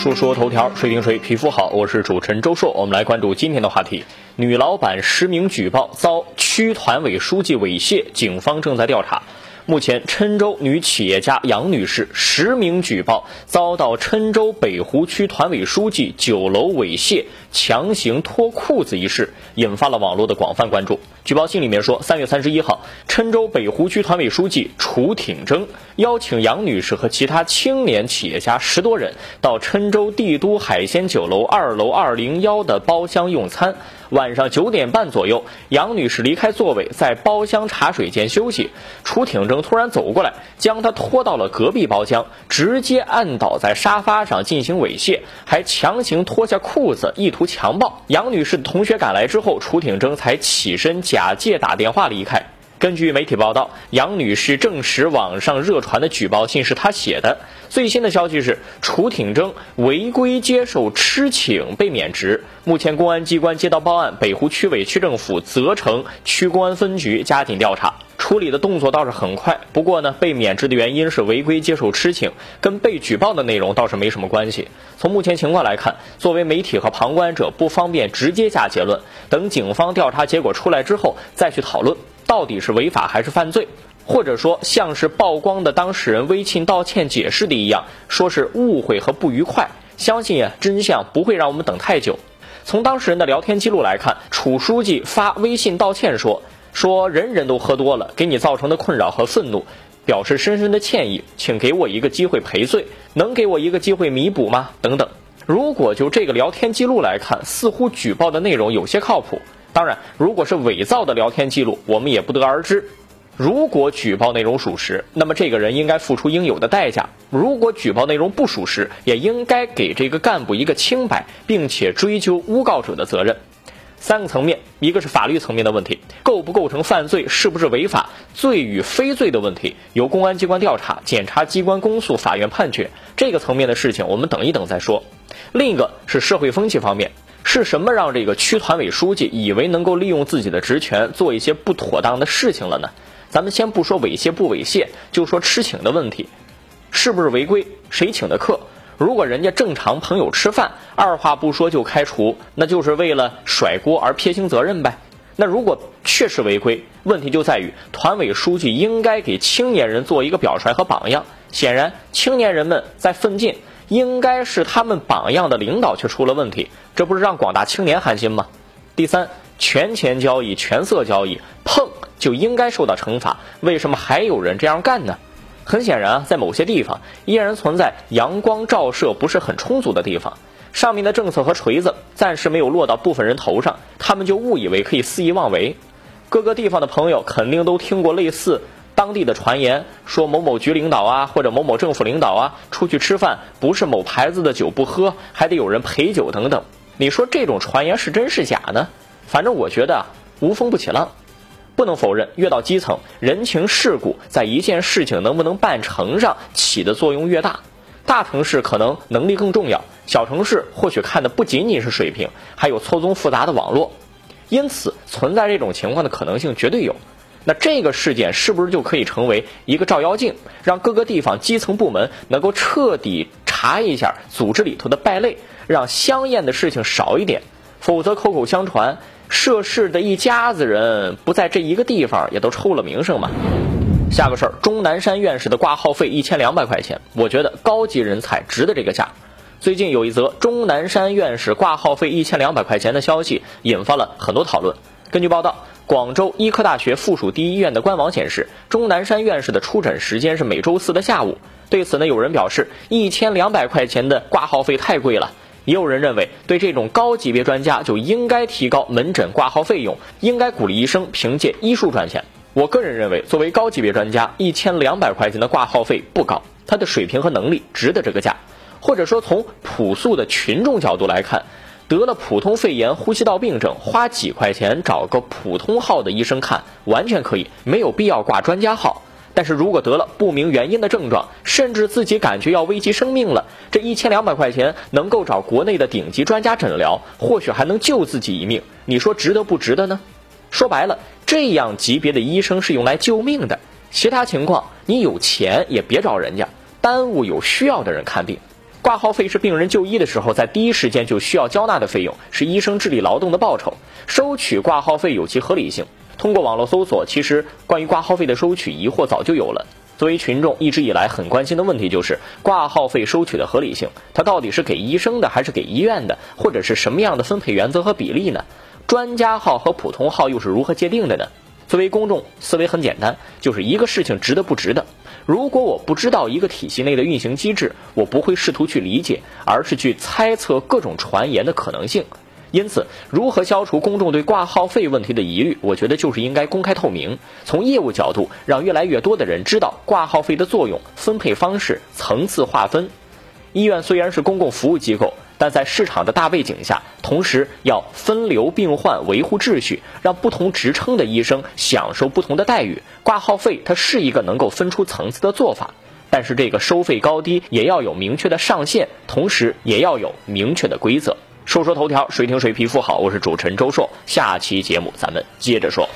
说说头条，谁听谁皮肤好。我是主持人周硕，我们来关注今天的话题：女老板实名举报遭区团委书记猥亵，警方正在调查。目前，郴州女企业家杨女士实名举报遭到郴州北湖区团委书记酒楼猥亵、强行脱裤子一事，引发了网络的广泛关注。举报信里面说，三月三十一号，郴州北湖区团委书记楚挺征邀请杨女士和其他青年企业家十多人到郴州帝都海鲜酒楼二楼二零幺的包厢用餐。晚上九点半左右，杨女士离开座位，在包厢茶水间休息。楚挺征突然走过来，将她拖到了隔壁包厢，直接按倒在沙发上进行猥亵，还强行脱下裤子，意图强暴。杨女士的同学赶来之后，楚挺征才起身假借打电话离开。根据媒体报道，杨女士证实网上热传的举报信是她写的。最新的消息是，楚挺征违规接受吃请被免职。目前公安机关接到报案，北湖区委区政府责成区公安分局加紧调查，处理的动作倒是很快。不过呢，被免职的原因是违规接受吃请，跟被举报的内容倒是没什么关系。从目前情况来看，作为媒体和旁观者，不方便直接下结论，等警方调查结果出来之后再去讨论。到底是违法还是犯罪，或者说像是曝光的当事人微信道歉解释的一样，说是误会和不愉快。相信啊，真相不会让我们等太久。从当事人的聊天记录来看，楚书记发微信道歉说：“说人人都喝多了，给你造成的困扰和愤怒，表示深深的歉意，请给我一个机会赔罪，能给我一个机会弥补吗？等等。如果就这个聊天记录来看，似乎举报的内容有些靠谱。”当然，如果是伪造的聊天记录，我们也不得而知。如果举报内容属实，那么这个人应该付出应有的代价；如果举报内容不属实，也应该给这个干部一个清白，并且追究诬告者的责任。三个层面，一个是法律层面的问题，构不构成犯罪，是不是违法，罪与非罪的问题，由公安机关调查，检察机关公诉，法院判决。这个层面的事情，我们等一等再说。另一个是社会风气方面。是什么让这个区团委书记以为能够利用自己的职权做一些不妥当的事情了呢？咱们先不说猥亵不猥亵，就说吃请的问题，是不是违规？谁请的客？如果人家正常朋友吃饭，二话不说就开除，那就是为了甩锅而撇清责任呗。那如果确实违规，问题就在于团委书记应该给青年人做一个表率和榜样。显然，青年人们在奋进。应该是他们榜样的领导却出了问题，这不是让广大青年寒心吗？第三，权钱交易、权色交易，碰就应该受到惩罚，为什么还有人这样干呢？很显然啊，在某些地方依然存在阳光照射不是很充足的地方，上面的政策和锤子暂时没有落到部分人头上，他们就误以为可以肆意妄为。各个地方的朋友肯定都听过类似。当地的传言说某某局领导啊，或者某某政府领导啊，出去吃饭不是某牌子的酒不喝，还得有人陪酒等等。你说这种传言是真是假呢？反正我觉得无风不起浪，不能否认，越到基层，人情世故在一件事情能不能办成上起的作用越大。大城市可能能力更重要，小城市或许看的不仅仅是水平，还有错综复杂的网络，因此存在这种情况的可能性绝对有。那这个事件是不是就可以成为一个照妖镜，让各个地方基层部门能够彻底查一下组织里头的败类，让香艳的事情少一点？否则口口相传，涉事的一家子人不在这一个地方，也都臭了名声嘛。下个事儿，钟南山院士的挂号费一千两百块钱，我觉得高级人才值得这个价。最近有一则钟南山院士挂号费一千两百块钱的消息，引发了很多讨论。根据报道。广州医科大学附属第一医院的官网显示，钟南山院士的出诊时间是每周四的下午。对此呢，有人表示一千两百块钱的挂号费太贵了。也有人认为，对这种高级别专家就应该提高门诊挂号费用，应该鼓励医生凭借医术赚钱。我个人认为，作为高级别专家，一千两百块钱的挂号费不高，他的水平和能力值得这个价。或者说，从朴素的群众角度来看。得了普通肺炎、呼吸道病症，花几块钱找个普通号的医生看，完全可以，没有必要挂专家号。但是如果得了不明原因的症状，甚至自己感觉要危及生命了，这一千两百块钱能够找国内的顶级专家诊疗，或许还能救自己一命。你说值得不值得呢？说白了，这样级别的医生是用来救命的，其他情况你有钱也别找人家，耽误有需要的人看病。挂号费是病人就医的时候在第一时间就需要交纳的费用，是医生智力劳动的报酬。收取挂号费有其合理性。通过网络搜索，其实关于挂号费的收取疑惑早就有了。作为群众一直以来很关心的问题就是挂号费收取的合理性，它到底是给医生的还是给医院的，或者是什么样的分配原则和比例呢？专家号和普通号又是如何界定的呢？作为公众，思维很简单，就是一个事情值得不值得。如果我不知道一个体系内的运行机制，我不会试图去理解，而是去猜测各种传言的可能性。因此，如何消除公众对挂号费问题的疑虑，我觉得就是应该公开透明，从业务角度让越来越多的人知道挂号费的作用、分配方式、层次划分。医院虽然是公共服务机构。但在市场的大背景下，同时要分流病患、维护秩序，让不同职称的医生享受不同的待遇。挂号费它是一个能够分出层次的做法，但是这个收费高低也要有明确的上限，同时也要有明确的规则。说说头条，谁听谁皮肤好？我是主持人周硕，下期节目咱们接着说。